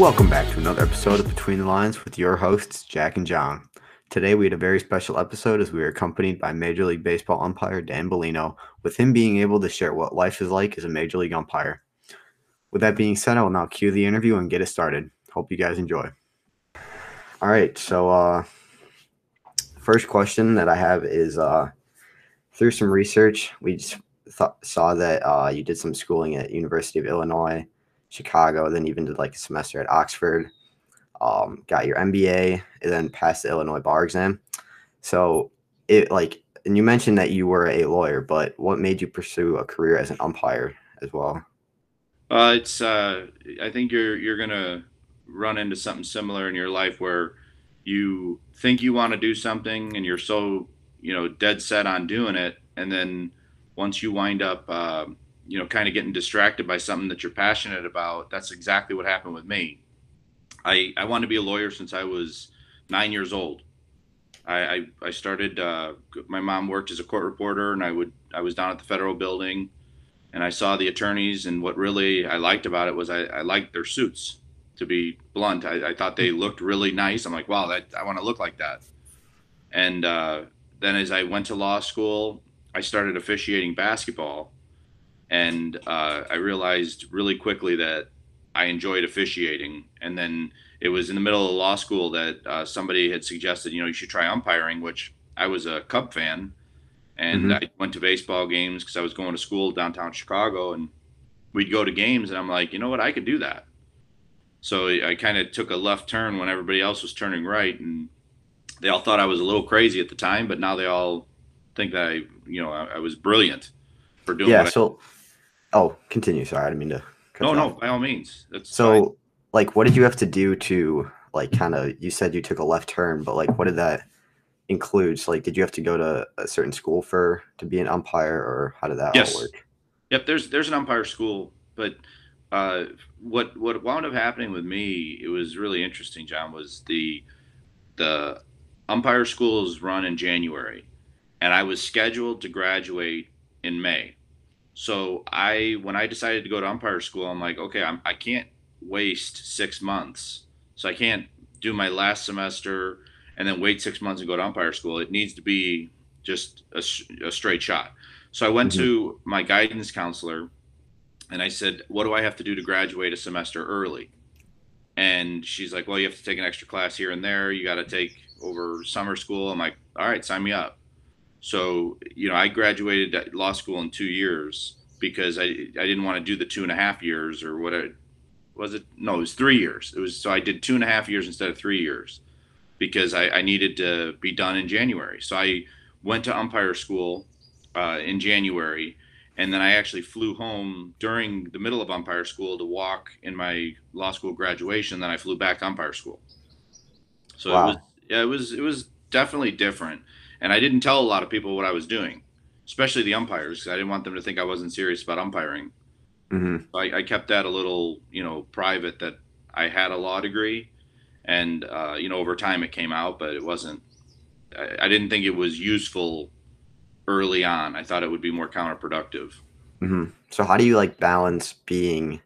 Welcome back to another episode of Between the Lines with your hosts, Jack and John. Today we had a very special episode as we were accompanied by Major League Baseball umpire Dan Bellino, with him being able to share what life is like as a Major League umpire. With that being said, I will now cue the interview and get it started. Hope you guys enjoy. All right, so uh, first question that I have is uh, through some research, we th- saw that uh, you did some schooling at University of Illinois, Chicago, then even did like a semester at Oxford. Um, got your MBA, and then passed the Illinois bar exam. So it like, and you mentioned that you were a lawyer, but what made you pursue a career as an umpire as well? Uh, it's uh, I think you're you're gonna run into something similar in your life where you think you want to do something and you're so you know dead set on doing it, and then once you wind up uh, you know kind of getting distracted by something that you're passionate about, that's exactly what happened with me. I I wanted to be a lawyer since I was nine years old. I I, I started. Uh, my mom worked as a court reporter, and I would I was down at the federal building, and I saw the attorneys. And what really I liked about it was I, I liked their suits. To be blunt, I, I thought they looked really nice. I'm like, wow, that I want to look like that. And uh, then as I went to law school, I started officiating basketball, and uh, I realized really quickly that I enjoyed officiating. And then it was in the middle of law school that uh, somebody had suggested, you know, you should try umpiring, which I was a Cub fan. And mm-hmm. I went to baseball games because I was going to school downtown Chicago and we'd go to games. And I'm like, you know what? I could do that. So I kind of took a left turn when everybody else was turning right. And they all thought I was a little crazy at the time, but now they all think that I, you know, I, I was brilliant for doing yeah. so, I, oh, continue. Sorry. I didn't mean to no, no, by all means. That's so, fine. like, what did you have to do to, like, kind of? You said you took a left turn, but like, what did that include? So, like, did you have to go to a certain school for to be an umpire, or how did that yes. all work? Yep, there's there's an umpire school, but uh, what what wound up happening with me, it was really interesting. John was the the umpire schools run in January, and I was scheduled to graduate in May. So I, when I decided to go to umpire school, I'm like, okay, I'm, I can't waste six months. So I can't do my last semester and then wait six months and go to umpire school. It needs to be just a, a straight shot. So I went mm-hmm. to my guidance counselor and I said, what do I have to do to graduate a semester early? And she's like, well, you have to take an extra class here and there. You got to take over summer school. I'm like, all right, sign me up. So, you know, I graduated law school in two years because I, I didn't want to do the two and a half years or what it was it? No, it was three years. It was so I did two and a half years instead of three years because I, I needed to be done in January. So I went to umpire school uh, in January and then I actually flew home during the middle of umpire school to walk in my law school graduation. Then I flew back to umpire school. So wow. it was yeah, it was it was definitely different and I didn't tell a lot of people what I was doing, especially the umpires, because I didn't want them to think I wasn't serious about umpiring. Mm-hmm. I, I, kept that a little, you know, private that I had a law degree, and uh, you know, over time it came out, but it wasn't. I, I, didn't think it was useful early on. I thought it would be more counterproductive. Mm-hmm. So, how do you like balance being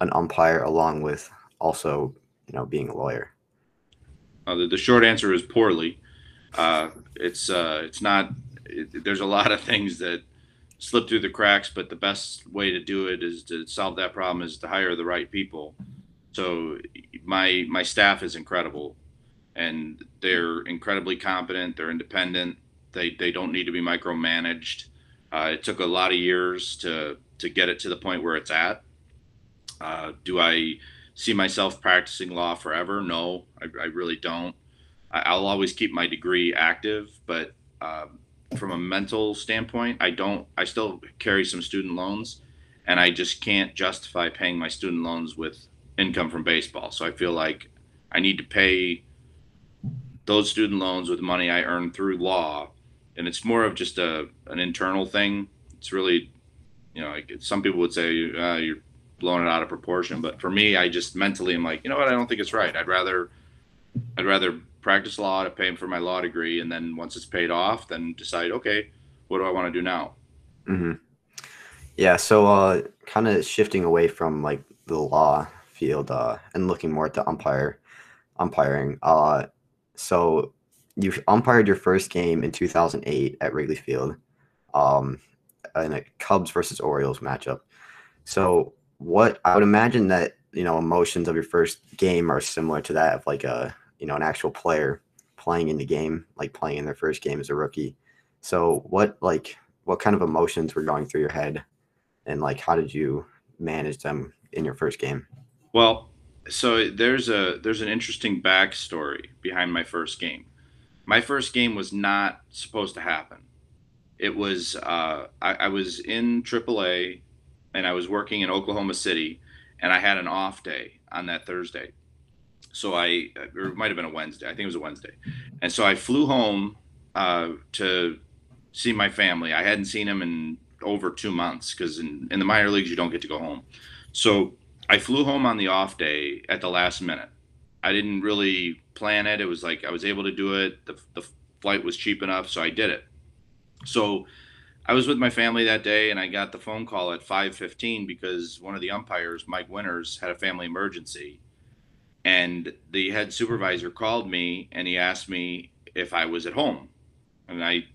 an umpire along with also, you know, being a lawyer? Uh, the, the short answer is poorly uh, it's uh, it's not. It, there's a lot of things that slip through the cracks, but the best way to do it is to solve that problem is to hire the right people. So my my staff is incredible, and they're incredibly competent. They're independent. They they don't need to be micromanaged. Uh, it took a lot of years to to get it to the point where it's at. Uh, do I see myself practicing law forever? No, I, I really don't. I'll always keep my degree active, but um, from a mental standpoint, I don't. I still carry some student loans, and I just can't justify paying my student loans with income from baseball. So I feel like I need to pay those student loans with money I earn through law, and it's more of just a an internal thing. It's really, you know, like some people would say uh, you're blowing it out of proportion, but for me, I just mentally am like, you know what, I don't think it's right. I'd rather, I'd rather practice law to pay for my law degree, and then once it's paid off, then decide, okay, what do I want to do now? Mm-hmm. Yeah. So, uh, kind of shifting away from like the law Field uh, and looking more at the umpire umpiring. Uh, so you umpired your first game in 2008 at Wrigley Field, um, in a Cubs versus Orioles matchup. So what I would imagine that you know emotions of your first game are similar to that of like a you know an actual player playing in the game, like playing in their first game as a rookie. So what like what kind of emotions were going through your head, and like how did you manage them in your first game? Well, so there's a there's an interesting backstory behind my first game. My first game was not supposed to happen. It was uh, I, I was in AAA and I was working in Oklahoma City, and I had an off day on that Thursday. So I, or it might have been a Wednesday. I think it was a Wednesday, and so I flew home uh, to see my family. I hadn't seen them in over two months because in, in the minor leagues you don't get to go home. So I flew home on the off day at the last minute. I didn't really plan it. It was like I was able to do it. The, the flight was cheap enough, so I did it. So I was with my family that day, and I got the phone call at 5:15 because one of the umpires, Mike Winters, had a family emergency, and the head supervisor called me and he asked me if I was at home, and I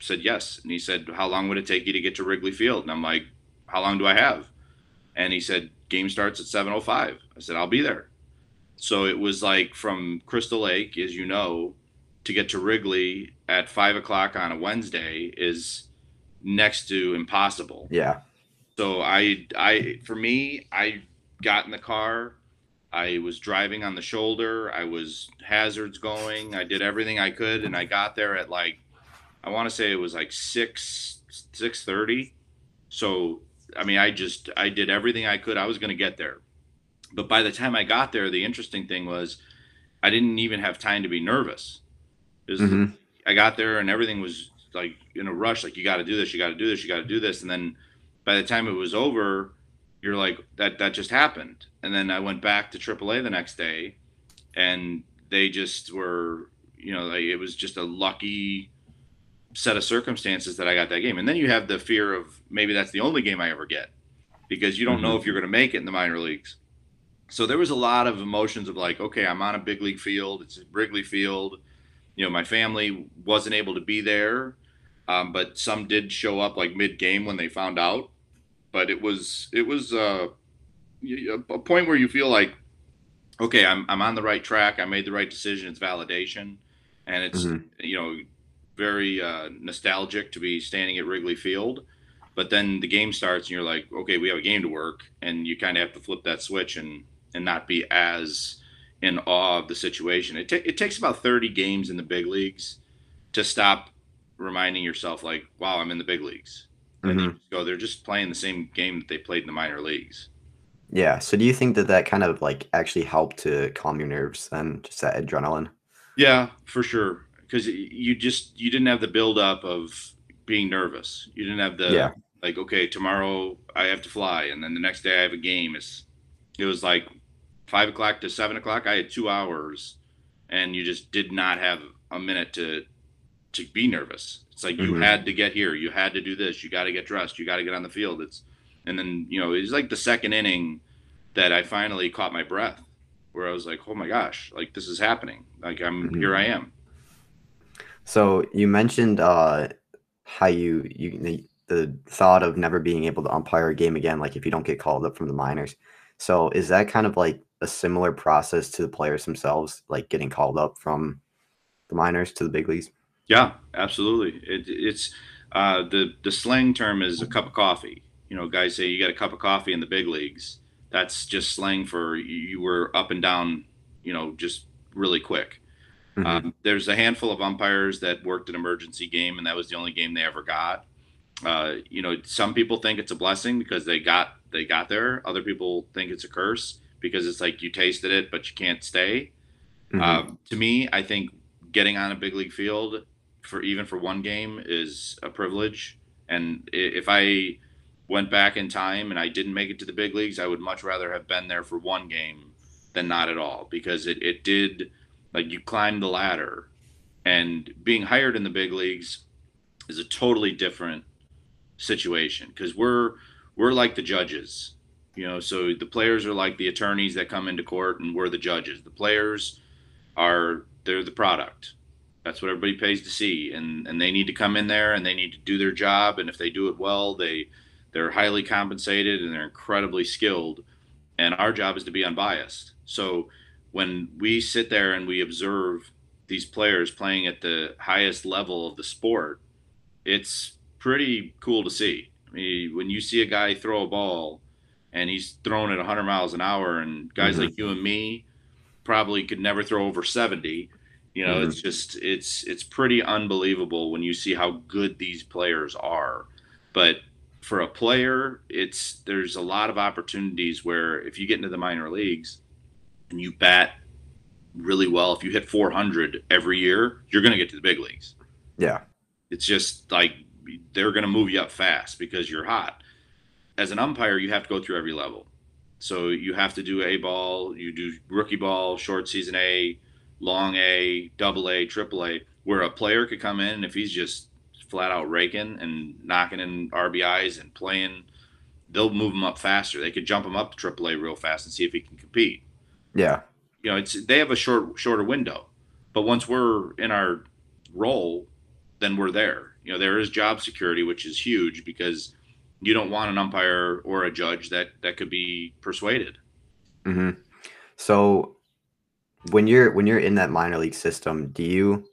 said yes, and he said, "How long would it take you to get to Wrigley Field?" And I'm like, "How long do I have?" And he said, "Game starts at 7:05." I said, "I'll be there." So it was like from Crystal Lake, as you know, to get to Wrigley at five o'clock on a Wednesday is next to impossible. Yeah. So I I for me, I got in the car. I was driving on the shoulder. I was hazards going. I did everything I could, and I got there at like I want to say it was like six six thirty. So I mean, I just I did everything I could. I was going to get there, but by the time I got there, the interesting thing was I didn't even have time to be nervous. Mm-hmm. I got there and everything was like in a rush, like you got to do this, you got to do this, you got to do this, and then by the time it was over, you're like that that just happened. And then I went back to AAA the next day, and they just were, you know, like it was just a lucky set of circumstances that I got that game. And then you have the fear of maybe that's the only game I ever get because you don't mm-hmm. know if you're going to make it in the minor leagues. So there was a lot of emotions of like, okay, I'm on a big league field. It's a Wrigley Field. You know, my family wasn't able to be there um, but some did show up like mid game when they found out. But it was it was uh, a point where you feel like, okay, I'm I'm on the right track. I made the right decision. It's validation, and it's mm-hmm. you know very uh, nostalgic to be standing at Wrigley Field. But then the game starts, and you're like, okay, we have a game to work, and you kind of have to flip that switch and and not be as in awe of the situation. It, t- it takes about 30 games in the big leagues to stop reminding yourself like, wow, I'm in the big leagues. Mm-hmm. go, they're just playing the same game that they played in the minor leagues. Yeah. So do you think that that kind of like actually helped to calm your nerves and just that adrenaline? Yeah, for sure. Because you just you didn't have the buildup of being nervous. You didn't have the yeah. like, okay, tomorrow I have to fly, and then the next day I have a game. It's it was like five o'clock to seven o'clock. I had two hours, and you just did not have a minute to to be nervous. It's like mm-hmm. you had to get here, you had to do this, you got to get dressed, you got to get on the field. It's and then you know it's like the second inning that I finally caught my breath, where I was like, oh my gosh, like this is happening. Like I'm mm-hmm. here, I am. So you mentioned uh, how you you the, the thought of never being able to umpire a game again, like if you don't get called up from the minors. So is that kind of like a similar process to the players themselves, like getting called up from the minors to the big leagues? Yeah, absolutely. It, it's uh, the the slang term is a cup of coffee. You know, guys say you got a cup of coffee in the big leagues. That's just slang for you were up and down. You know, just really quick. Mm-hmm. Um, there's a handful of umpires that worked an emergency game, and that was the only game they ever got. Uh, you know, some people think it's a blessing because they got they got there. Other people think it's a curse because it's like you tasted it, but you can't stay. Mm-hmm. Uh, to me, I think getting on a big league field for even for one game is a privilege. And if I went back in time and I didn't make it to the big leagues, I would much rather have been there for one game than not at all because it, it did like you climbed the ladder and being hired in the big leagues is a totally different situation because we're we're like the judges You know, so the players are like the attorneys that come into court, and we're the judges. The players are they're the product. That's what everybody pays to see, and and they need to come in there and they need to do their job. And if they do it well, they they're highly compensated and they're incredibly skilled. And our job is to be unbiased. So when we sit there and we observe these players playing at the highest level of the sport, it's pretty cool to see. I mean, when you see a guy throw a ball and he's throwing it 100 miles an hour, and guys mm-hmm. like you and me probably could never throw over 70. You know, mm-hmm. it's just it's it's pretty unbelievable when you see how good these players are. But for a player, it's there's a lot of opportunities where if you get into the minor leagues and you bat really well, if you hit 400 every year, you're going to get to the big leagues. Yeah. It's just like they're going to move you up fast because you're hot. As an umpire, you have to go through every level. So you have to do A ball, you do rookie ball, short season A, long A, double A, triple A, where a player could come in and if he's just flat out raking and knocking in RBIs and playing, they'll move him up faster. They could jump him up to triple A real fast and see if he can compete. Yeah. You know, it's they have a short shorter window. But once we're in our role, then we're there you know there is job security which is huge because you don't want an umpire or a judge that that could be persuaded mm-hmm. so when you're when you're in that minor league system do you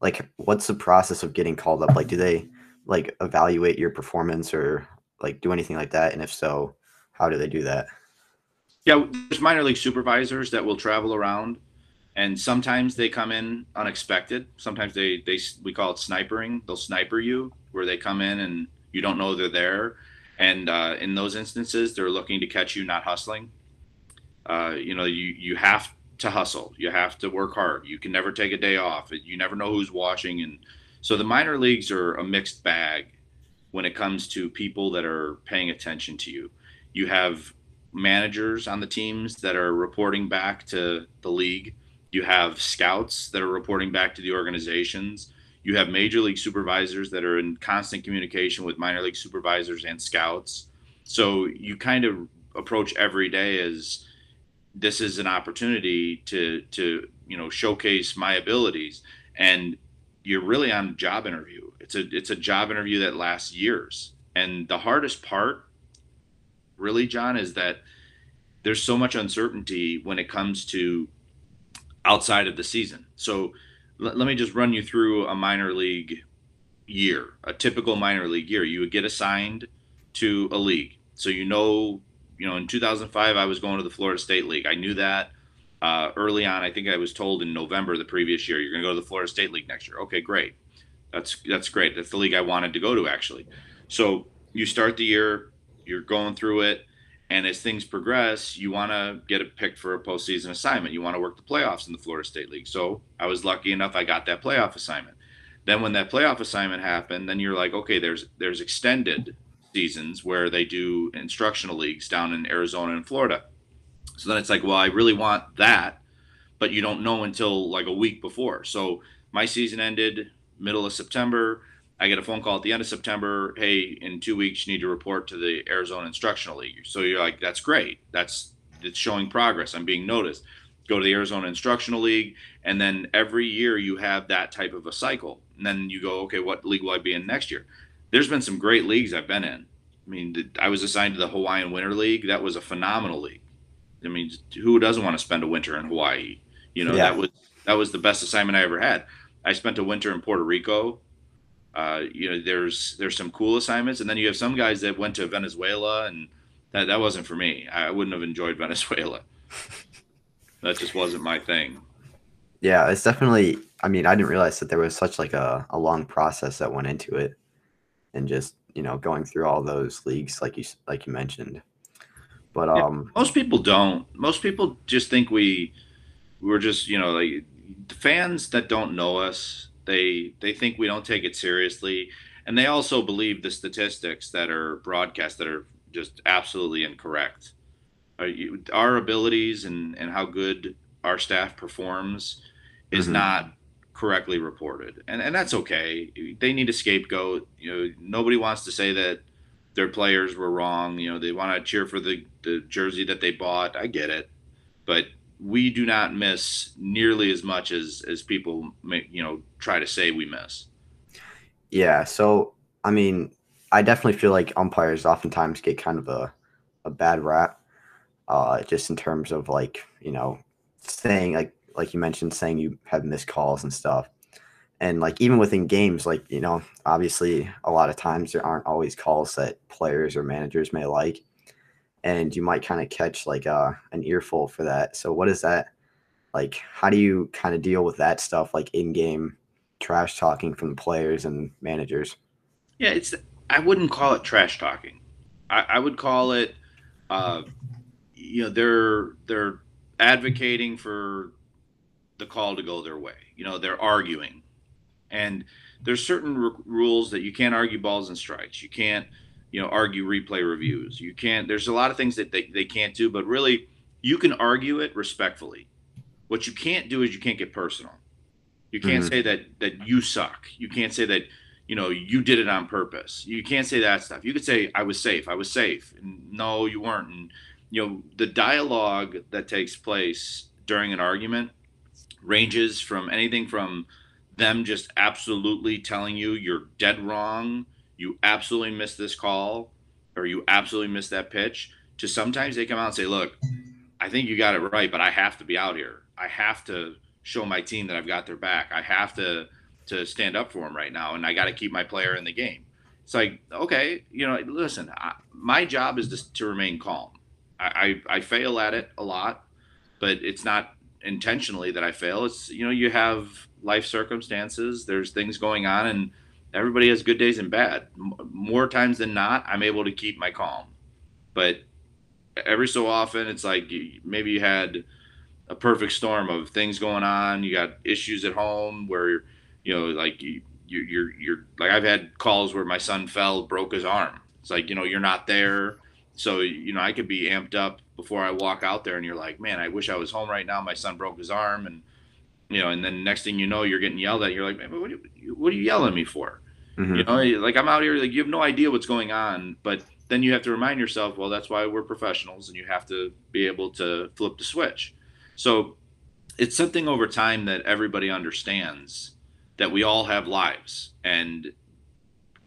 like what's the process of getting called up like do they like evaluate your performance or like do anything like that and if so how do they do that yeah there's minor league supervisors that will travel around and sometimes they come in unexpected. Sometimes they they we call it snipering. They'll sniper you where they come in and you don't know they're there. And uh, in those instances, they're looking to catch you not hustling. Uh, you know, you you have to hustle. You have to work hard. You can never take a day off. You never know who's watching, and so the minor leagues are a mixed bag when it comes to people that are paying attention to you. You have managers on the teams that are reporting back to the league you have scouts that are reporting back to the organizations. You have major league supervisors that are in constant communication with minor league supervisors and scouts. So you kind of approach every day as this is an opportunity to to you know showcase my abilities and you're really on a job interview. It's a it's a job interview that lasts years. And the hardest part really John is that there's so much uncertainty when it comes to outside of the season. So l- let me just run you through a minor league year, a typical minor league year. You would get assigned to a league. So you know, you know, in 2005 I was going to the Florida State League. I knew that uh, early on. I think I was told in November the previous year you're going to go to the Florida State League next year. Okay, great. That's that's great. That's the league I wanted to go to actually. So you start the year, you're going through it and as things progress, you want to get it picked for a postseason assignment. You want to work the playoffs in the Florida State League. So I was lucky enough; I got that playoff assignment. Then when that playoff assignment happened, then you're like, okay, there's there's extended seasons where they do instructional leagues down in Arizona and Florida. So then it's like, well, I really want that, but you don't know until like a week before. So my season ended middle of September. I get a phone call at the end of September. Hey, in two weeks, you need to report to the Arizona Instructional League. So you're like, that's great. That's it's showing progress. I'm being noticed. Go to the Arizona Instructional League, and then every year you have that type of a cycle. And then you go, okay, what league will I be in next year? There's been some great leagues I've been in. I mean, I was assigned to the Hawaiian Winter League. That was a phenomenal league. I mean, who doesn't want to spend a winter in Hawaii? You know, yeah. that was that was the best assignment I ever had. I spent a winter in Puerto Rico uh, you know, there's there's some cool assignments, and then you have some guys that went to Venezuela, and that that wasn't for me. I wouldn't have enjoyed Venezuela. that just wasn't my thing. Yeah, it's definitely. I mean, I didn't realize that there was such like a, a long process that went into it, and just you know going through all those leagues like you like you mentioned. But um, yeah, most people don't. Most people just think we we're just you know like fans that don't know us they they think we don't take it seriously, and they also believe the statistics that are broadcast that are just absolutely incorrect. Our abilities and and how good our staff performs is mm-hmm. not correctly reported, and and that's okay. They need a scapegoat. You know, nobody wants to say that their players were wrong. You know, they want to cheer for the, the jersey that they bought. I get it. But we do not miss nearly as much as, as people, may, you know, try to say we miss. Yeah. So, I mean, I definitely feel like umpires oftentimes get kind of a, a bad rap, uh, just in terms of like, you know, saying like, like you mentioned, saying you have missed calls and stuff. And like even within games like you know obviously a lot of times there aren't always calls that players or managers may like. And you might kind of catch like uh, an earful for that. So what is that like how do you kind of deal with that stuff like in game trash talking from the players and managers? Yeah it's i wouldn't call it trash talking. I, I would call it uh, you know they're they're advocating for the call to go their way you know they're arguing and there's certain r- rules that you can't argue balls and strikes. You can't, you know, argue replay reviews. You can't. There's a lot of things that they, they can't do, but really, you can argue it respectfully. What you can't do is you can't get personal. You can't mm-hmm. say that that you suck. You can't say that you know you did it on purpose. You can't say that stuff. You could say I was safe. I was safe. And no, you weren't. And you know the dialogue that takes place during an argument ranges from anything from them just absolutely telling you you're dead wrong, you absolutely missed this call, or you absolutely missed that pitch, to sometimes they come out and say, Look, I think you got it right, but I have to be out here. I have to show my team that I've got their back. I have to to stand up for them right now, and I got to keep my player in the game. It's like, okay, you know, listen, I, my job is to, to remain calm. I, I, I fail at it a lot, but it's not intentionally that I fail. It's you know, you have life circumstances. There's things going on, and everybody has good days and bad. More times than not, I'm able to keep my calm. But every so often, it's like maybe you had a perfect storm of things going on. You got issues at home where you know, like you, you're you're like I've had calls where my son fell, broke his arm. It's like you know you're not there, so you know I could be amped up before I walk out there, and you're like, man, I wish I was home right now. My son broke his arm, and you know, and then next thing you know, you're getting yelled at. You're like, man, what are you, what are you yelling at me for? Mm-hmm. You know, like I'm out here, like you have no idea what's going on, but then you have to remind yourself, well, that's why we're professionals, and you have to be able to flip the switch. So it's something over time that everybody understands that we all have lives, and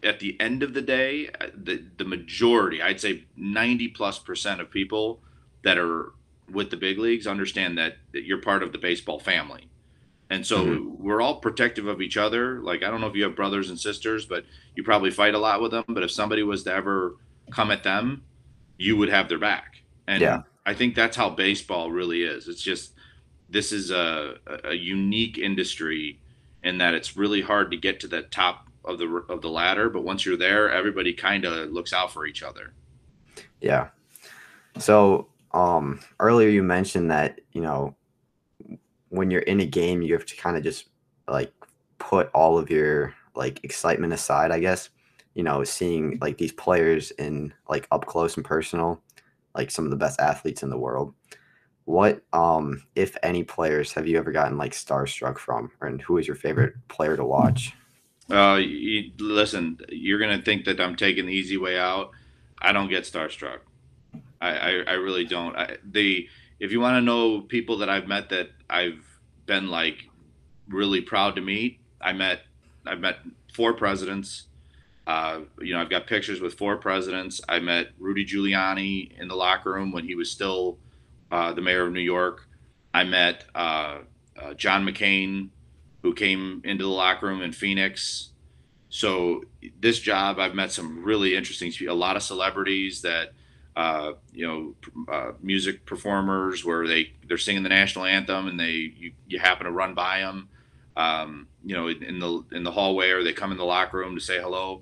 at the end of the day, the the majority, I'd say 90 plus percent of people that are with the big leagues understand that, that you're part of the baseball family and so mm-hmm. we're all protective of each other. Like, I don't know if you have brothers and sisters, but you probably fight a lot with them. But if somebody was to ever come at them, you would have their back. And yeah. I think that's how baseball really is. It's just, this is a, a unique industry in that it's really hard to get to the top of the, of the ladder. But once you're there, everybody kind of looks out for each other. Yeah. So, um, earlier you mentioned that, you know, when you're in a game, you have to kind of just like put all of your like excitement aside, I guess. You know, seeing like these players in like up close and personal, like some of the best athletes in the world. What, um, if any, players have you ever gotten like starstruck from, and who is your favorite player to watch? Uh, you, listen, you're gonna think that I'm taking the easy way out. I don't get starstruck. I, I, I really don't. I, the if you want to know people that I've met that I've been like really proud to meet, I met I've met four presidents. Uh, you know, I've got pictures with four presidents. I met Rudy Giuliani in the locker room when he was still uh, the mayor of New York. I met uh, uh John McCain, who came into the locker room in Phoenix. So this job, I've met some really interesting, a lot of celebrities that uh, you know, uh, music performers where they they're singing the national anthem and they you, you happen to run by them, um, you know, in the in the hallway or they come in the locker room to say hello.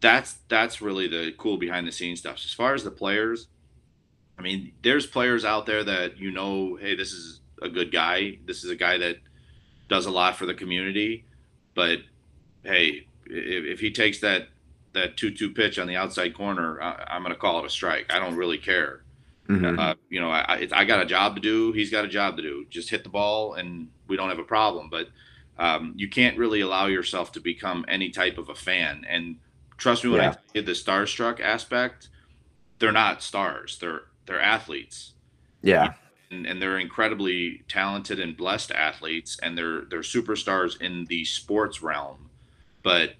That's that's really the cool behind the scenes stuff. As far as the players, I mean, there's players out there that you know, hey, this is a good guy. This is a guy that does a lot for the community. But hey, if, if he takes that that two-two pitch on the outside corner, I, am going to call it a strike. I don't really care. Mm-hmm. Uh, you know, I, I got a job to do. He's got a job to do. Just hit the ball, and we don't have a problem. But um, you can't really allow yourself to become any type of a fan. And trust me when Yeah. I tell you the starstruck aspect, they're not stars. They're they're athletes. Yeah. And, they're incredibly talented and blessed athletes and they're they're superstars in the sports realm but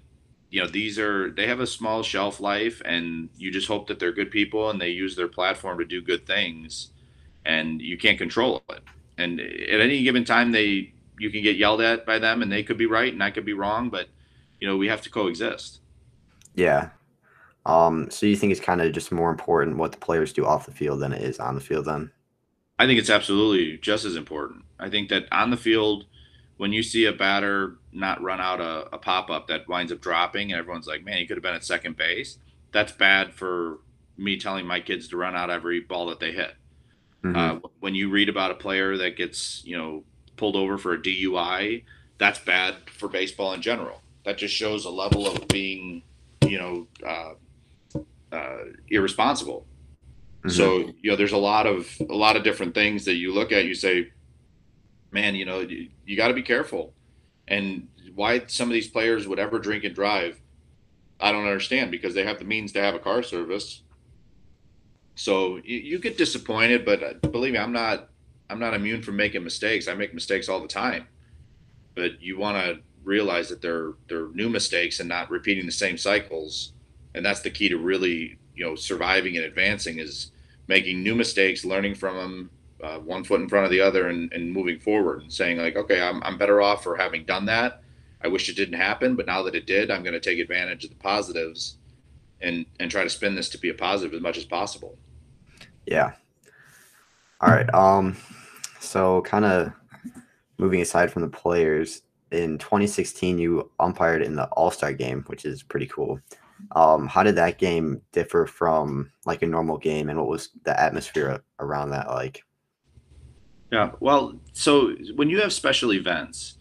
you know these are they have a small shelf life and you just hope that they're good people and they use their platform to do good things and you can't control it and at any given time they you can get yelled at by them and they could be right and i could be wrong but you know we have to coexist Yeah. Um, so you think it's kind of just more important what the players do off the field than it is on the field then? I think it's absolutely just as important. I think that on the field, when you see a batter not run out a, a pop up that winds up dropping, and everyone's like, man, he could have been at second base, that's bad for me telling my kids to run out every ball that they hit. Mhm. Uh, when you read about a player that gets, you know, pulled over for a DUI, that's bad for baseball in general. That just shows a level of being, you know, uh, uh, irresponsible. Mhm. So you know, there's a lot of a lot of different things that you look at. You say, man, you know, you, you got to be careful. And why some of these players would ever drink and drive, I don't understand because they have the means to have a car service. So you, you get disappointed, but believe me, I'm not I'm not immune from making mistakes. I make mistakes all the time, but you want to realize that they're they're new mistakes and not repeating the same cycles, and that's the key to really you know surviving and advancing is making new mistakes, learning from them, uh, one foot in front of the other, and, and moving forward and saying like, okay, I'm I'm better off for having done that. I wish it didn't happen, but now that it did, I'm going to take advantage of the positives, and and try to spin this to be a positive as much as possible. Yeah. All right. Um, so kind of moving aside from the players, in 2016 you umpired in the All-Star game, which is pretty cool. Um, how did that game differ from like a normal game, and what was the atmosphere around that like? Yeah. Well, so when you have special events,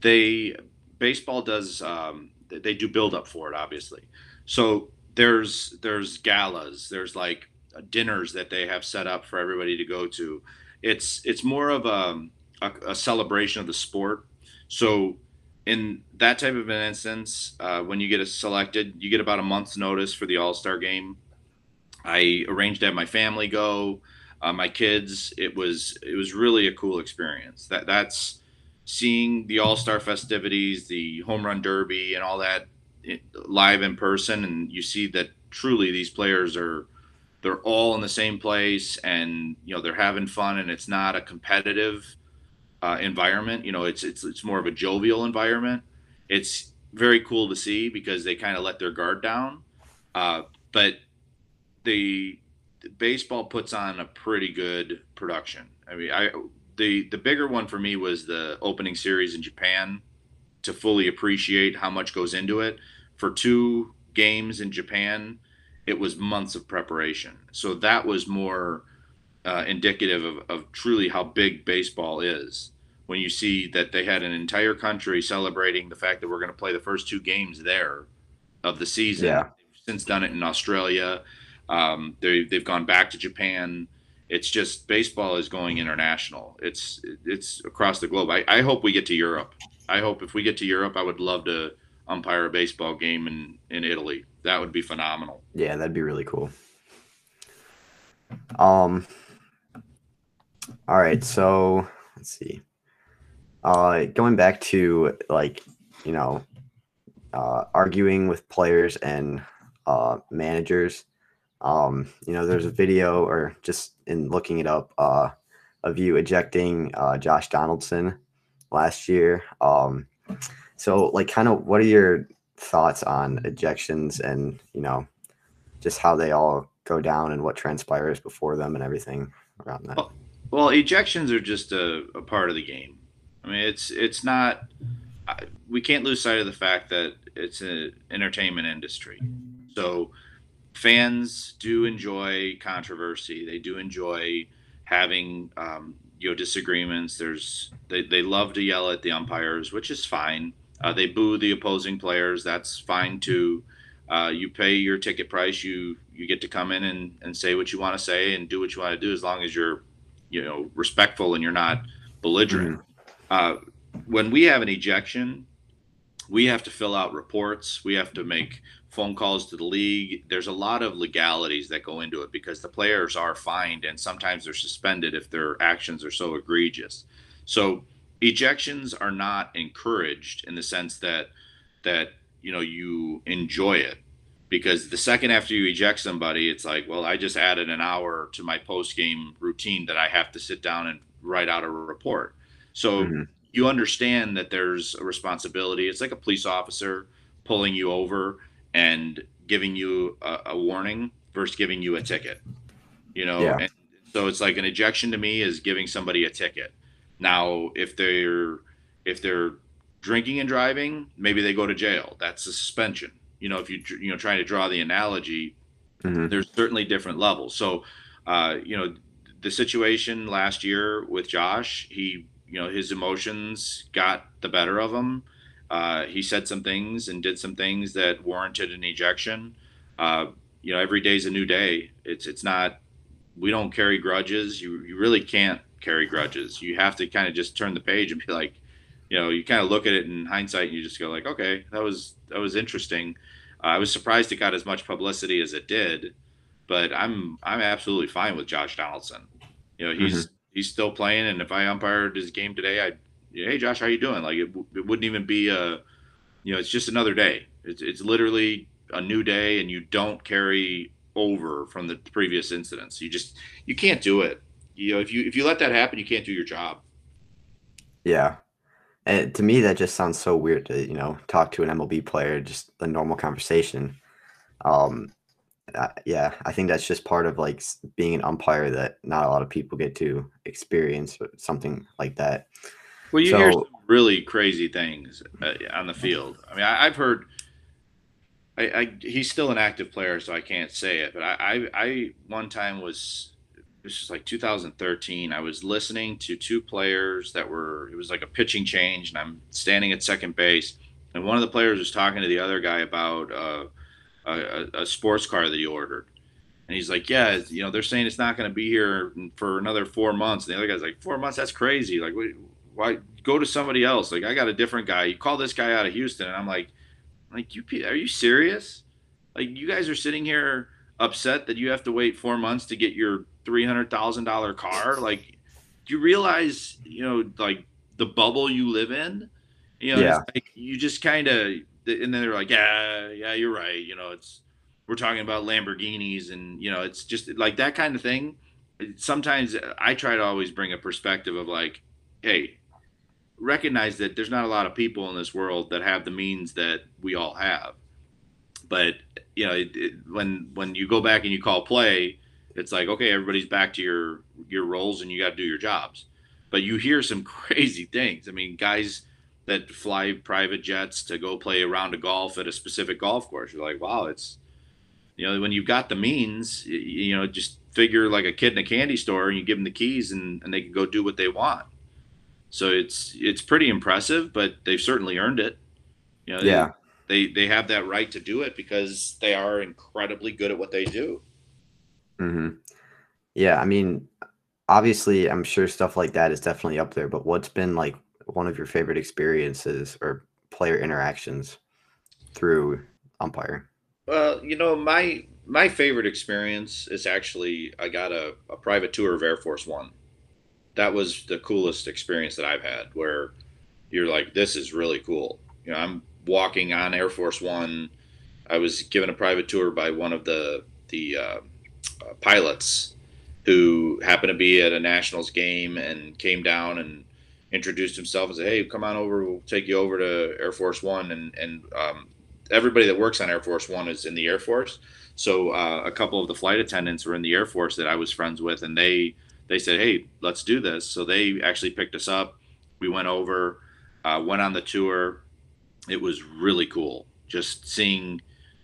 they baseball does um, they do build up for it, obviously. So there's there's galas, there's like dinners that they have set up for everybody to go to. It's it's more of a, a, a celebration of the sport. So in that type of an instance, uh, when you get a selected, you get about a month's notice for the All Star game. I arranged to have my family go uh, my kids. It was it was really a cool experience. That that's seeing the All Star festivities, the Home Run Derby, and all that it, live in person, and you see that truly these players are they're all in the same place, and you know they're having fun, and it's not a competitive uh, environment. You know, it's it's it's more of a jovial environment. It's very cool to see because they kind of let their guard down, uh, but the baseball puts on a pretty good production. I mean, I the the bigger one for me was the opening series in Japan to fully appreciate how much goes into it. For two games in Japan, it was months of preparation. So that was more uh, indicative of, of truly how big baseball is. When you see that they had an entire country celebrating the fact that we're going to play the first two games there of the season. Yeah. They've since done it in Australia. Um, they they've gone back to Japan. It's just baseball is going international. It's it's across the globe. I, I hope we get to Europe. I hope if we get to Europe, I would love to umpire a baseball game in in Italy. That would be phenomenal. Yeah, that'd be really cool. Um. All right, so let's see. Uh, going back to like, you know, uh, arguing with players and uh, managers. Um, you know, there's a video, or just in looking it up, uh, of you ejecting uh, Josh Donaldson last year. Um, so, like, kind of, what are your thoughts on ejections and you know, just how they all go down and what transpires before them and everything around that? Oh. Well, ejections are just a, a part of the game. I mean, it's it's not. We can't lose sight of the fact that it's an entertainment industry. So fans do enjoy controversy. They do enjoy having um, you know disagreements. There's they, they love to yell at the umpires, which is fine. Uh, they boo the opposing players. That's fine too. Uh, you pay your ticket price. You you get to come in and, and say what you want to say and do what you want to do as long as you're you know respectful and you're not belligerent. Uh, when we have an ejection, we have to fill out reports. We have to make phone calls to the league. There's a lot of legalities that go into it because the players are fined and sometimes they're suspended if their actions are so egregious. So ejections are not encouraged in the sense that that you know you enjoy it because the second after you eject somebody it's like well i just added an hour to my post game routine that i have to sit down and write out a report so mm-hmm. you understand that there's a responsibility it's like a police officer pulling you over and giving you a, a warning versus giving you a ticket you know yeah. and so it's like an ejection to me is giving somebody a ticket now, if they're if they're drinking and driving, maybe they go to jail. That's a suspension. You know, if you you know trying to draw the analogy, mm-hmm. there's certainly different levels. So, uh, you know, the situation last year with Josh, he you know his emotions got the better of him. Uh, he said some things and did some things that warranted an ejection. Uh, you know, every day's a new day. It's it's not. We don't carry grudges. You you really can't carry grudges. You have to kind of just turn the page and be like, you know, you kind of look at it in hindsight and you just go like, okay, that was that was interesting. Uh, I was surprised it got as much publicity as it did, but I'm I'm absolutely fine with Josh Donaldson. You know, he's mm-hmm. He's still playing, and if I umpired his game today, I'd hey Josh, how you doing? Like it, it wouldn't even be a, you know, it's just another day. It's it's literally a new day, and you don't carry over from the previous incidents. You just you can't do it you know, if you if you let that happen, you can't do your job. Yeah. And to me, that just sounds so weird to you know talk to an MLB player, just a normal conversation. Um, uh, yeah, I think that's just part of like being an umpire that not a lot of people get to experience something like that. Well, you so, hear some really crazy things uh, on the field. I mean, I, have heard. I, I, he's still an active player, so I can't say it. But I, I, I one time was this was like 2013. I was listening to two players that were, it was like a pitching change, and I'm standing at second base. And one of the players was talking to the other guy about uh, a, a, sports car that he ordered. And he's like, Yeah, you know, they're saying it's not going to be here for another four months. And the other guy's like, Four months? That's crazy. Like, why go to somebody else? Like, I got a different guy. You call this guy out of Houston. And I'm like, like, you, are you serious? Like, you guys are sitting here upset that you have to wait four months to get your three hundred thousand dollar car. Like, do you realize, you know, like the bubble you live in? You know, yeah. Like you just kind of, and then they're like, yeah, yeah, you're right. You know, it's we're talking about Lamborghinis, and you know, it's just like that kind of thing. Sometimes I try to always bring a perspective of like, hey, recognize that there's not a lot of people in this world that have the means that we all have. But you know, it, it, when when you go back and you call play, it's like okay everybody's back to your your roles and you got to do your jobs but you hear some crazy things i mean guys that fly private jets to go play around a round of golf at a specific golf course. You're like wow it's you know when you've got the means you know just figure like a kid in a candy store and you give them the keys and, and they can go do what they want. So it's it's pretty impressive but they've certainly earned it. You know yeah. they, they they have that right to do it because they are incredibly good at what they do. Hmm Yeah, I mean, obviously, I'm sure stuff like that is definitely up there, but what's been like one of your favorite experiences or player interactions through umpire? Well, you know, my my favorite experience is actually I got a, a private tour of Air Force One. That was the coolest experience that I've had where you're like, this is really cool. You know, I'm walking on Air Force One. I was given a private tour by one of the the uh, uh, pilots who happened to be at a Nationals game and came down and introduced himself and said, "Hey, come on over. We'll take you over to Air Force One." And and um, everybody that works on Air Force One is in the Air Force. So uh, a couple of the flight attendants were in the Air Force that I was friends with, and they they said, "Hey, let's do this." So they actually picked us up. We went over, uh, went on the tour. It was really cool, just seeing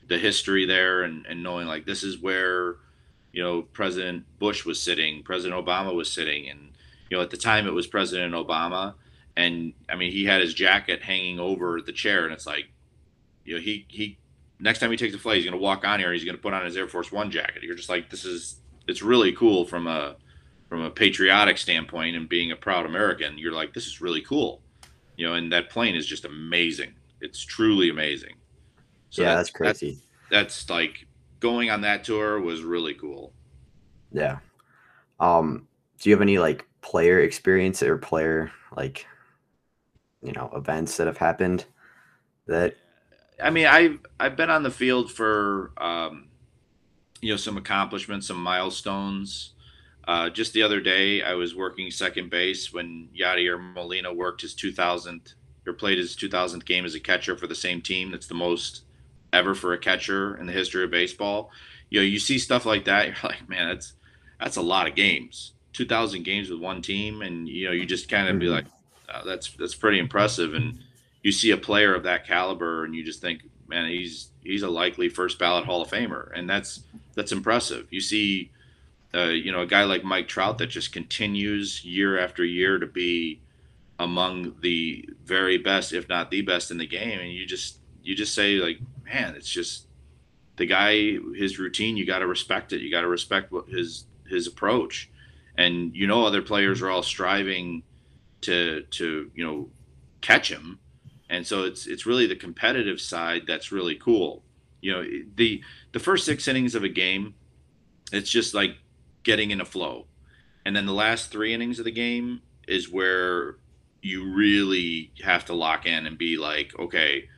the history there and, and knowing like this is where you know, President Bush was sitting, President Obama was sitting, and you know, at the time it was President Obama, and I mean, he had his jacket hanging over the chair, and it's like, you know, he he next time he takes a flight, he's gonna walk on here, he's gonna put on his Air Force One jacket. You're just like, this is it's really cool from a from a patriotic standpoint and being a proud American. You're like, this is really cool, you know, and that plane is just amazing. It's truly amazing. So yeah, that, that's crazy. That, that's like going on that tour was really cool. Yeah. Um, do you have any like player experience or player like you know events that have happened that I mean, I've I've been on the field for um, you know some accomplishments, some milestones. Uh, just the other day, I was working second base when Yadier Molina worked his 2000th or played his 2000th game as a catcher for the same team. That's the most ever for a catcher in the history of baseball. You know, you see stuff like that, you're like, man, that's that's a lot of games. 2,000 games with one team, and you know, you just kind of mm-hmm. be like, oh, that's that's pretty impressive. And you see a player of that caliber, and you just think, man, he's he's a likely first ballot Hall of Famer, and that's that's impressive. You see, uh, you know, a guy like Mike Trout that just continues year after year to be among the very best, if not the best in the game, and you just you just say like, man, it's just the guy, his routine. You got to respect it. You got to respect what his his approach, and you know, other players mm-hmm. are all striving to to you know catch him. And so it's it's really the competitive side that's really cool. You know the the first six innings of a game it's just like getting in a flow. And then the last three innings of the game is where you really have to lock in and be like okay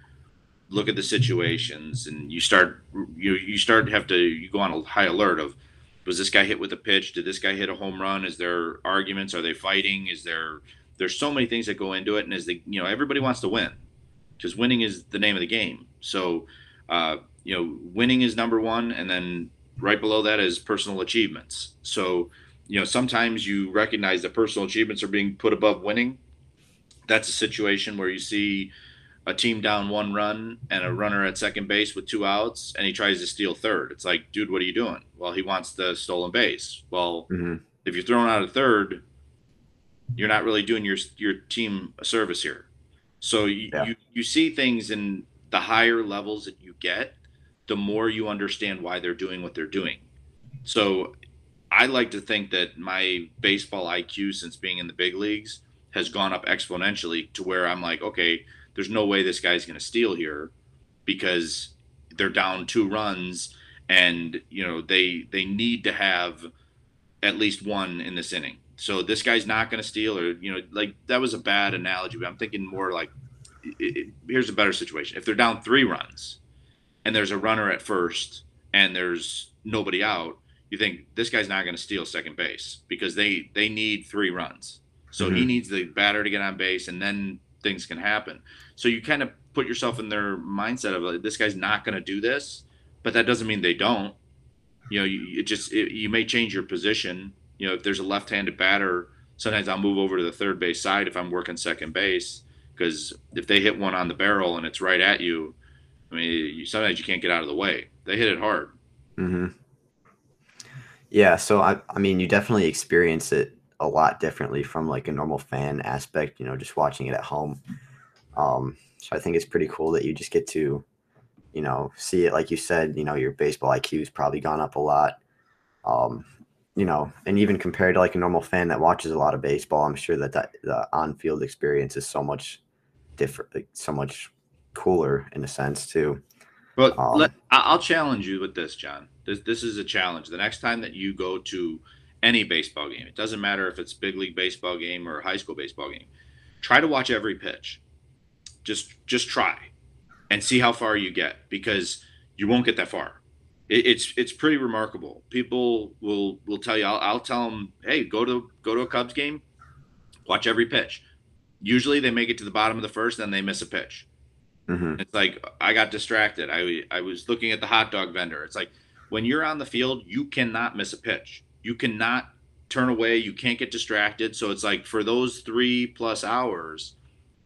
look at the situations. And you start you you start have to you go on a high alert of was this guy hit with a pitch did this guy hit a home run is there arguments are they fighting is there there's so many things that go into it and as the you know everybody wants to win because winning is the name of the game. So, uh, you know, winning is number one, and then right below that is personal achievements. So, you know, sometimes you recognize that personal achievements are being put above winning. That's a situation where you see a team down one run and a runner at second base with two outs, and he tries to steal third. It's like, dude, what are you doing? Well, he wants the stolen base. Well, mm-hmm. if you're throwing out a third, you're not really doing your your team a service here. So you, yeah. you, you see things in the higher levels that you get, the more you understand why they're doing what they're doing. So I like to think that my baseball IQ since being in the big leagues has gone up exponentially to where I'm like, okay, there's no way this guy's going to steal here because they're down two runs and you know they they need to have at least one in this inning. So this guy's not going to steal, or you know, like that was a bad analogy. But I'm thinking more like, it, it, here's a better situation. If they're down three runs, and there's a runner at first, and there's nobody out, you think this guy's not going to steal second base because they they need three runs. So mm-hmm. he needs the batter to get on base, and then things can happen. So you kind of put yourself in their mindset of like, this guy's not going to do this, but that doesn't mean they don't. You know, you it just it, you may change your position you know, if there's a left-handed batter, sometimes I'll move over to the third base side if I'm working second base because if they hit one on the barrel and it's right at you, I mean, you, sometimes you can't get out of the way. They hit it hard. Mm-hmm. Yeah, so I, I mean, you definitely experience it a lot differently from like a normal fan aspect. You know, just watching it at home. Um, so I think it's pretty cool that you just get to, you know, see it like you said. You know, your baseball IQ has probably gone up a lot. Um, you know, and even compared to like a normal fan that watches a lot of baseball, I'm sure that, that the on-field experience is so much different, like, so much cooler in a sense too. But um, let, I'll challenge you with this, John. This this is a challenge. The next time that you go to any baseball game, it doesn't matter if it's big league baseball game or high school baseball game. Try to watch every pitch. Just just try and see how far you get because you won't get that far it, it's it's pretty remarkable. People will will tell you. I'll, I'll tell them, hey, go to go to a Cubs game, watch every pitch. Usually they make it to the bottom of the first, then they miss a pitch. Mm-hmm. It's like I got distracted. I I was looking at the hot dog vendor. It's like when you're on the field, you cannot miss a pitch. You cannot turn away. You can't get distracted. So it's like for those three plus hours,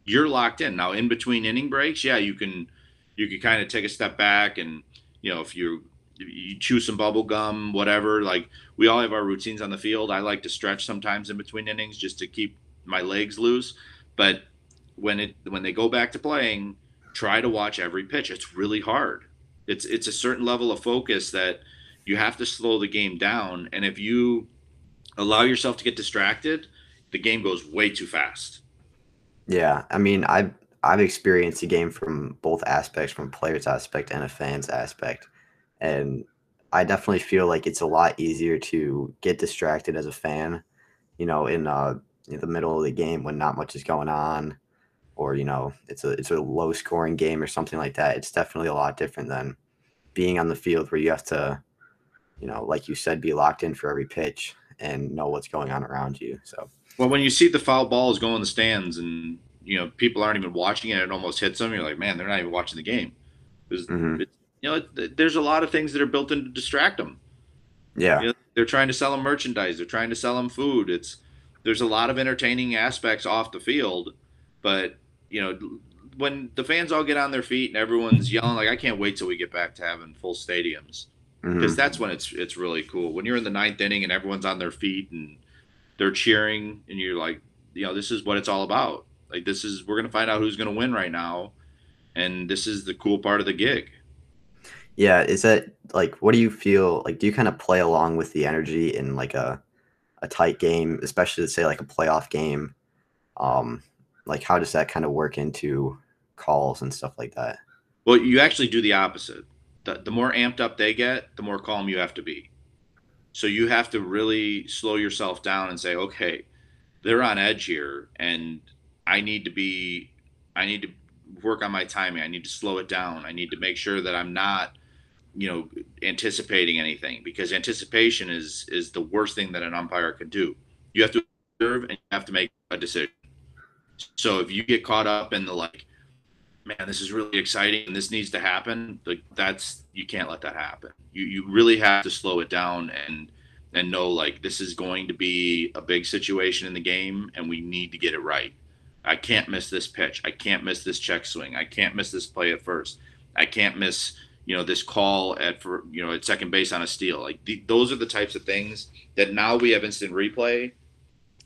you're locked in. Now in between inning breaks, yeah, you can you can kind of take a step back and you know if you you chew some bubble gum, whatever. Like we all have our routines on the field. I like to stretch sometimes in between innings just to keep my legs loose. But when it when they go back to playing, try to watch every pitch. It's really hard. It's it's a certain level of focus that you have to slow the game down. And if you allow yourself to get distracted, the game goes way too fast. Yeah, I mean, I've, I've experienced the game from both aspects, from player's aspect and a fan's aspect, and I definitely feel like it's a lot easier to get distracted as a fan, you know, in, uh, in the middle of the game when not much is going on, or you know, it's a it's a low scoring game or something like that. It's definitely a lot different than being on the field where you have to, you know, like you said, be locked in for every pitch and know what's going on around you. So, well, when you see the foul balls go in the stands and you know people aren't even watching it, it almost hits them. You're like, man, they're not even watching the game. Mm-hmm. you know, there's a lot of things that are built in to distract them. Yeah, you know, they're trying to sell them merchandise. They're trying to sell them food. It's there's a lot of entertaining aspects off the field, but you know when the fans all get on their feet and everyone's yelling like I can't wait till we get back to having full stadiums because mm-hmm. that's when it's it's really cool. When you're in the ninth inning and everyone's on their feet and they're cheering and you're like you know this is what it's all about. Like this is we're gonna find out who's gonna win right now and this is the cool part of the gig. Yeah is that like what do you feel like do you kind of play along with the energy in like a a tight game especially to say like a playoff game? Um like how does that kind of work into calls and stuff like that? Well you actually do the opposite the, the more amped up they get, the more calm you have to be. So you have to really slow yourself down and say, okay, they're on edge here, and I need to be, I need to work on my timing. I need to slow it down. I need to make sure that I'm not, you know, anticipating anything because anticipation is is the worst thing that an umpire can do. You have to observe and you have to make a decision. So if you get caught up in the like, man, this is really exciting and this needs to happen, like that's you can't let that happen. You you really have to slow it down and and know like this is going to be a big situation in the game and we need to get it right. I can't miss this pitch. I can't miss this check swing. I can't miss this play at first. I can't miss you know this call at for you know at second base on a steal. Like the, those are the types of things that now we have instant replay,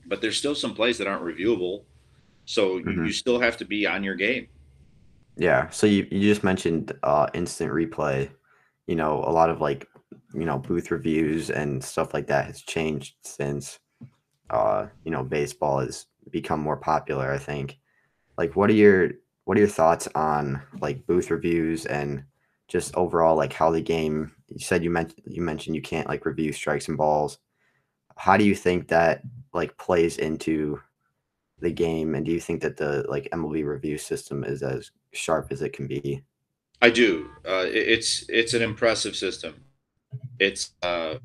but there's still some plays that aren't reviewable. So mm-hmm. you, you still have to be on your game. Yeah. So you, you just mentioned uh, instant replay. You know, a lot of like, you know, booth reviews and stuff like that has changed since, uh, you know, baseball has become more popular. I think. Like, what are your what are your thoughts on like booth reviews and just overall like how the game? You said you mentioned you mentioned you can't like review strikes and balls. How do you think that like plays into the game and do you think that the like MLB review system is as sharp as it can be? I do. Uh, it's it's an impressive system. It's uh,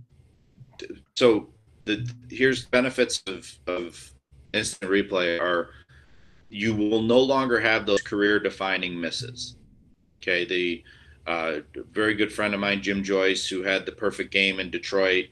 so the here's benefits of of instant replay are you will no longer have those career defining misses. Okay, the uh, very good friend of mine, Jim Joyce, who had the perfect game in Detroit,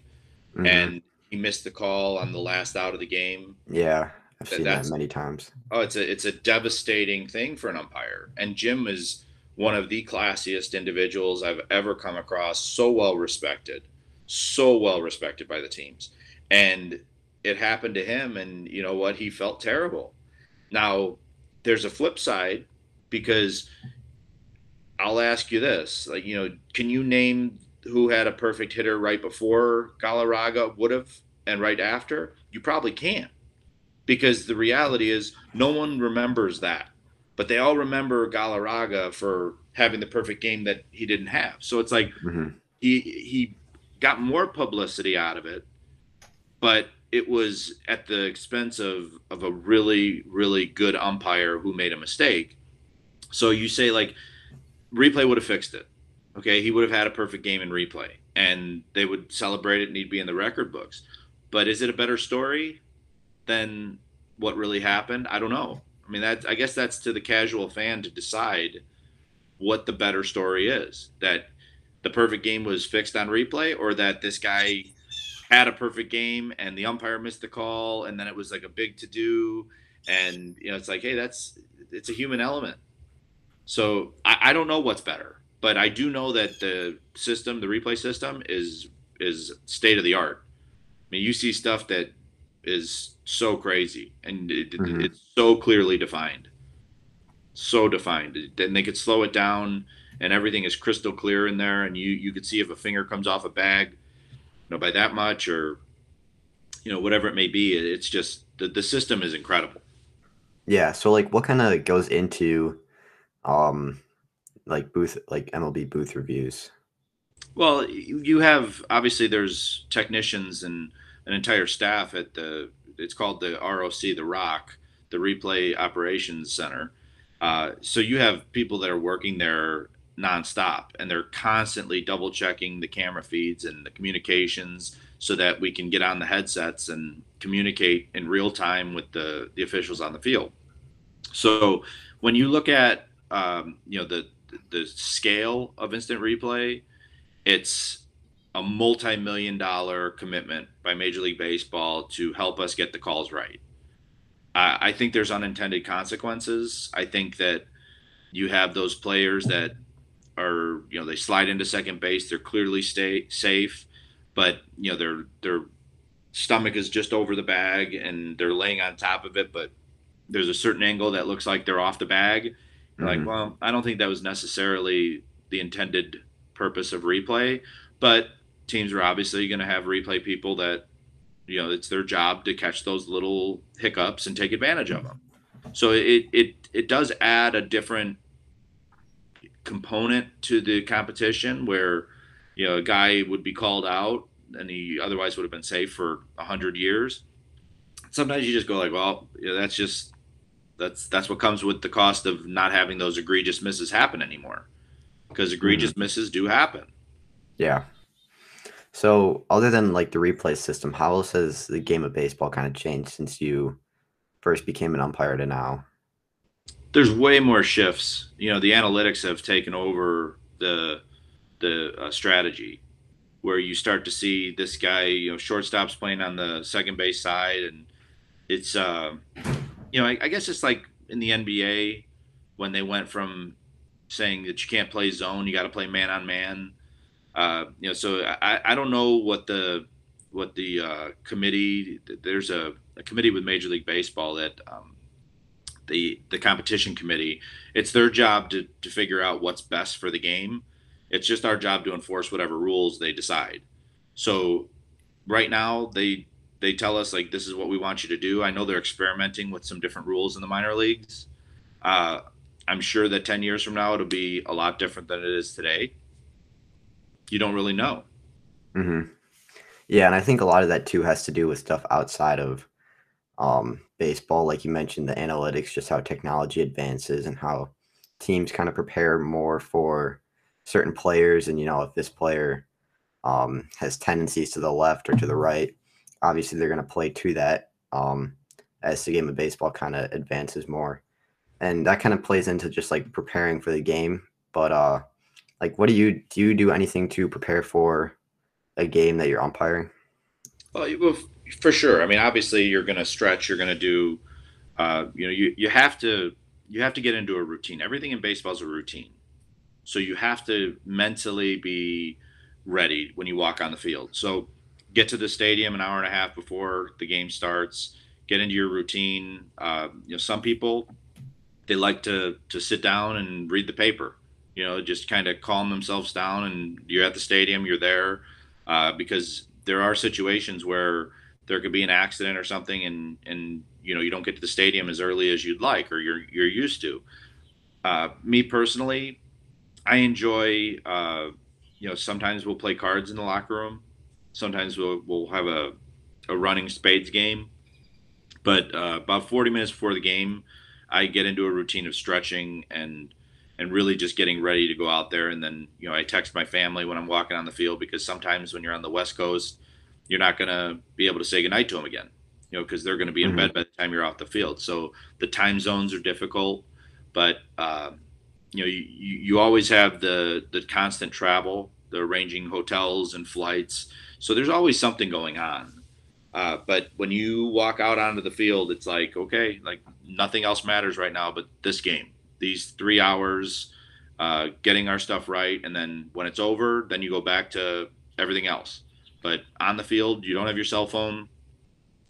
mm-hmm. and he missed the call on the last out of the game. Yeah, I've seen that many times. Oh, it's a it's a devastating thing for an umpire. And Jim is one of the classiest individuals I've ever come across. So well respected, so well respected by the teams. And it happened to him, and you know what? He felt terrible. Now, there's a flip side because I'll ask you this: like, you know, can you name who had a perfect hitter right before Galarraga would have and right after? You probably can't because the reality is no one remembers that, but they all remember Galarraga for having the perfect game that he didn't have. So it's like mm-hmm. he he got more publicity out of it, but it was at the expense of of a really really good umpire who made a mistake. So you say like replay would have fixed it. Okay, he would have had a perfect game in replay and they would celebrate it and he'd be in the record books. But is it a better story? Than what really happened? I don't know. I mean, that I guess that's to the casual fan to decide what the better story is. That the perfect game was fixed on replay, or that this guy had a perfect game and the umpire missed the call, and then it was like a big to do, and you know, it's like, hey, that's it's a human element. So I, I don't know what's better, but I do know that the system, the replay system, is is state of the art. I mean, you see stuff that is so crazy and it, mm-hmm. it's so clearly defined so defined and they could slow it down and everything is crystal clear in there and you you could see if a finger comes off a bag you know by that much or you know whatever it may be it's just the, the system is incredible Yeah. So like what kind of goes into um like booth like MLB booth reviews? Well, you have obviously there's technicians and an entire staff at the it's called the ROC, the Rock, the Replay Operations Center. Uh, so you have people that are working there nonstop, and they're constantly double checking the camera feeds and the communications so that we can get on the headsets and communicate in real time with the the officials on the field. So when you look at um, you know the the scale of instant replay, it's a multi-million dollar commitment by Major League Baseball to help us get the calls right. I think there's unintended consequences. I think that you have those players that are, you know, they slide into second base. They're clearly stay safe, but you know their their stomach is just over the bag and they're laying on top of it, but there's a certain angle that looks like they're off the bag. Mm-hmm. Like, well, I don't think that was necessarily the intended purpose of replay, but teams are obviously going to have replay people that you know it's their job to catch those little hiccups and take advantage of them. So it it it does add a different component to the competition where you know a guy would be called out and he otherwise would have been safe for 100 years. Sometimes you just go like well yeah, that's just that's that's what comes with the cost of not having those egregious misses happen anymore. Because egregious mm-hmm. misses do happen. Yeah so, other than like the replay system, how else has the game of baseball kind of changed since you first became an umpire to now? There's way more shifts. You know, the analytics have taken over the the uh, strategy, where you start to see this guy, you know, shortstops playing on the second base side, and it's, uh, you know, I, I guess it's like in the NBA when they went from saying that you can't play zone, you got to play man on man uh, you know, so I, I don't know what the what the uh, committee. There's a, a, committee with Major League Baseball that um, the the competition committee. It's their job to to figure out what's best for the game. It's just our job to enforce whatever rules they decide. So right now they they tell us like this is what we want you to do. I know they're experimenting with some different rules in the minor leagues. Uh, I'm sure that 10 years from now it'll be a lot different than it is today you don't really know. Mm-hmm. Yeah, and I think a lot of that too has to do with stuff outside of um, baseball, like you mentioned, the analytics, just how technology advances and how teams kind of prepare more for certain players. And you know, if this player um, has tendencies to the left or to the right, obviously they're going to play to that um, as the game of baseball kind of advances more. And that kind of plays into just like preparing for the game. But uh, like what do you do you do anything to prepare for a game that you're umpiring? Well for sure. I mean obviously you're going to stretch you're going to do uh, you know you, you have to you have to get into a routine. Everything in baseball is a routine. So you have to mentally be ready when you walk on the field. So get to the stadium an hour and a half before the game starts. Get into your routine. Uh, you know some people they like to to sit down and read the paper you know, just kind of calm themselves down and you're at the stadium, you're there, uh, because there are situations where there could be an accident or something and, and, you know, you don't get to the stadium as early as you'd like or you're, you're used to. Uh, me personally, I enjoy, uh, you know, sometimes we'll play cards in the locker room. Sometimes we'll, we'll have a, a running spades game. But uh, about 40 minutes before the game, I get into a routine of stretching and and really just getting ready to go out there. And then, you know, I text my family when I'm walking on the field because sometimes when you're on the West Coast, you're not going to be able to say goodnight to them again, you know, because they're going to be in mm-hmm. bed by the time you're off the field. So the time zones are difficult, but, uh, you know, you, you always have the, the constant travel, the arranging hotels and flights. So there's always something going on. Uh, but when you walk out onto the field, it's like, okay, like nothing else matters right now but this game these three hours uh, getting our stuff right, and then when it's over, then you go back to everything else. But on the field, you don't have your cell phone.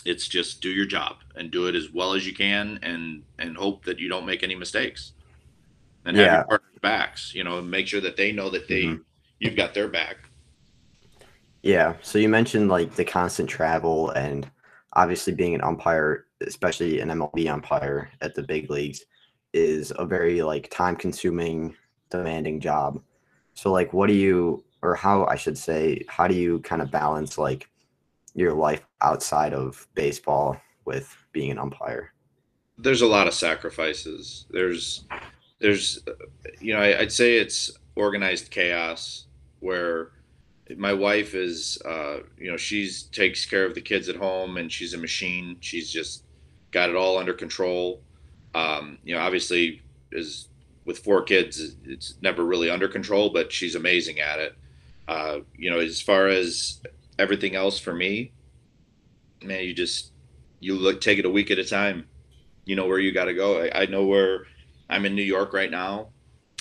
It's just do your job and do it as well as you can, and and hope that you don't make any mistakes. And have your partner's backs, you know, and make sure that they know that they mm-hmm. you've got their back. Yeah. So you mentioned like the constant travel and obviously being an umpire especially an MLB umpire at the big leagues, is a very like time consuming, demanding job. So like what do you or how I should say, how do you kind of balance like your life outside of baseball with being an umpire? There's a lot of sacrifices. There's there's you know, I, would say it's organized chaos where my wife is uh, you know she's takes care of the kids at home and she's a machine she's just got it all under control um, you know obviously is with four kids it's never really under control but she's amazing at it. Uh, you know as far as everything else for me man you just you look take it a week at a time. You know where you got to go. I, I know where i'm in new york right now.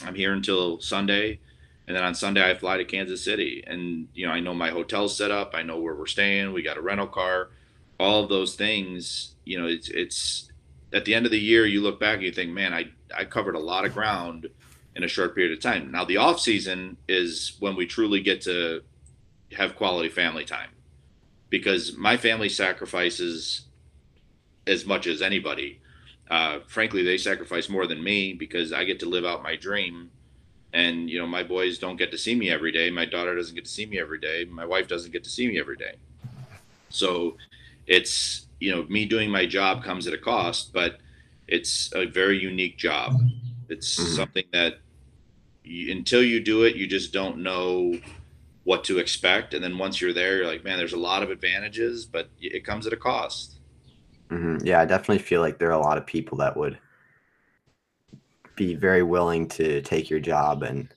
I'm here until sunday and then on Sunday I fly to Kansas City, and you know I know my hotel's set up, I know where we're staying, we got a rental car, all of those things. You know, it's it's at the end of the year you look back and you think, man, I I covered a lot of ground in a short period of time. Now the off season is when we truly get to have quality family time, because my family sacrifices as much as anybody. Uh, frankly, they sacrifice more than me because I get to live out my dream and you know my boys don't get to see me every day my daughter doesn't get to see me every day my wife doesn't get to see me every day so it's you know me doing my job comes at a cost but it's a very unique job. It's mm-hmm. something that you, until you do it you just don't know what to expect. And then once you're there you're like man there's a lot of advantages but it comes at a cost. Mm-hmm. yeah i definitely feel like there are a lot of people that would be very willing to take your job and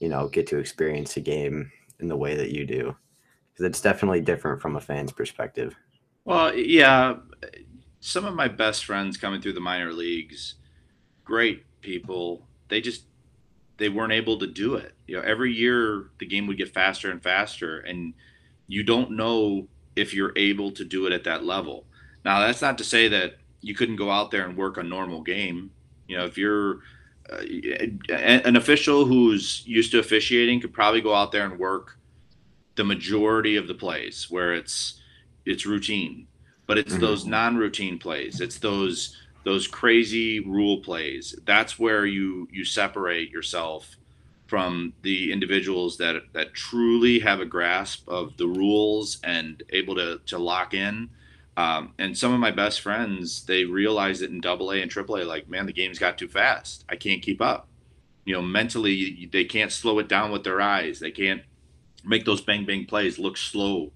you know get to experience a game in the way that you do. Because it's definitely different from a fan's perspective well yeah some of my best friends coming through the minor leagues great people. They just they weren't able to do it. You know every year the game would get faster and faster and you don't know if you're able to do it at that level. Now that's not to say that you couldn't go out there and work a normal game. You know if you're uh, an official who's used to officiating could probably go out there and work the majority of the plays where it's it's routine but it's mm-hmm. those non-routine plays it's those those crazy rule plays that's where you you separate yourself from the individuals that that truly have a grasp of the rules and able to to lock in um, and some of my best friends, they realize it in double A and triple A, like, man, the game's got too fast. I can't keep up. You know, mentally, they can't slow it down with their eyes. They can't make those bang bang plays look slow,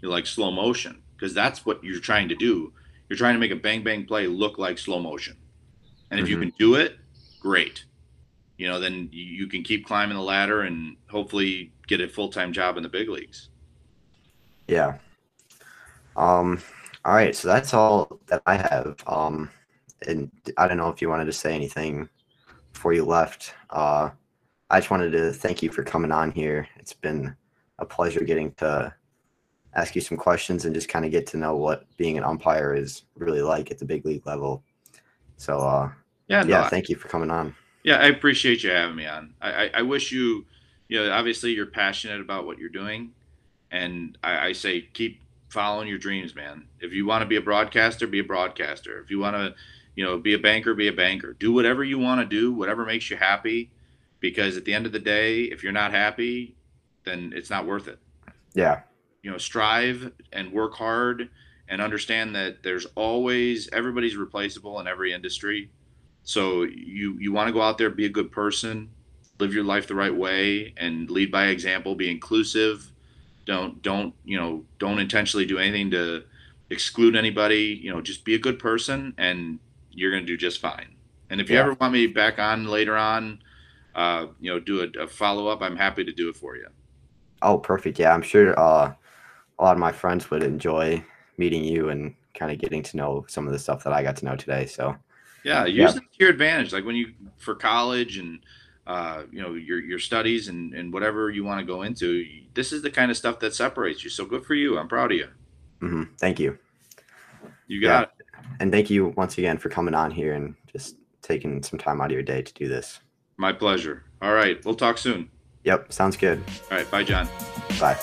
you like slow motion, because that's what you're trying to do. You're trying to make a bang bang play look like slow motion. And if mm-hmm. you can do it, great. You know, then you can keep climbing the ladder and hopefully get a full time job in the big leagues. Yeah. Um, all right, so that's all that I have. Um, and I don't know if you wanted to say anything before you left. Uh, I just wanted to thank you for coming on here. It's been a pleasure getting to ask you some questions and just kind of get to know what being an umpire is really like at the big league level. So, uh, yeah, no, yeah, thank you for coming on. Yeah, I appreciate you having me on. I, I, I wish you, you know, obviously you're passionate about what you're doing, and I, I say keep following your dreams, man. If you want to be a broadcaster, be a broadcaster. If you want to, you know, be a banker, be a banker. Do whatever you want to do, whatever makes you happy, because at the end of the day, if you're not happy, then it's not worth it. Yeah. You know, strive and work hard and understand that there's always everybody's replaceable in every industry. So you you want to go out there, be a good person, live your life the right way, and lead by example. Be inclusive don't don't you know don't intentionally do anything to exclude anybody you know just be a good person and you're going to do just fine and if you yeah. ever want me back on later on uh, you know do a, a follow-up i'm happy to do it for you oh perfect yeah i'm sure uh, a lot of my friends would enjoy meeting you and kind of getting to know some of the stuff that i got to know today so. Yeah use yeah. to your advantage like when you for college and uh, you know your your studies and and whatever you want to go into this is the kind of stuff that separates you so good for you i'm proud of you. Mm-hmm. thank you. You got yeah. it and thank you once again for coming on here and just taking some time out of your day to do this. My pleasure. All right we'll talk soon. Yep sounds good. All right bye john. Bye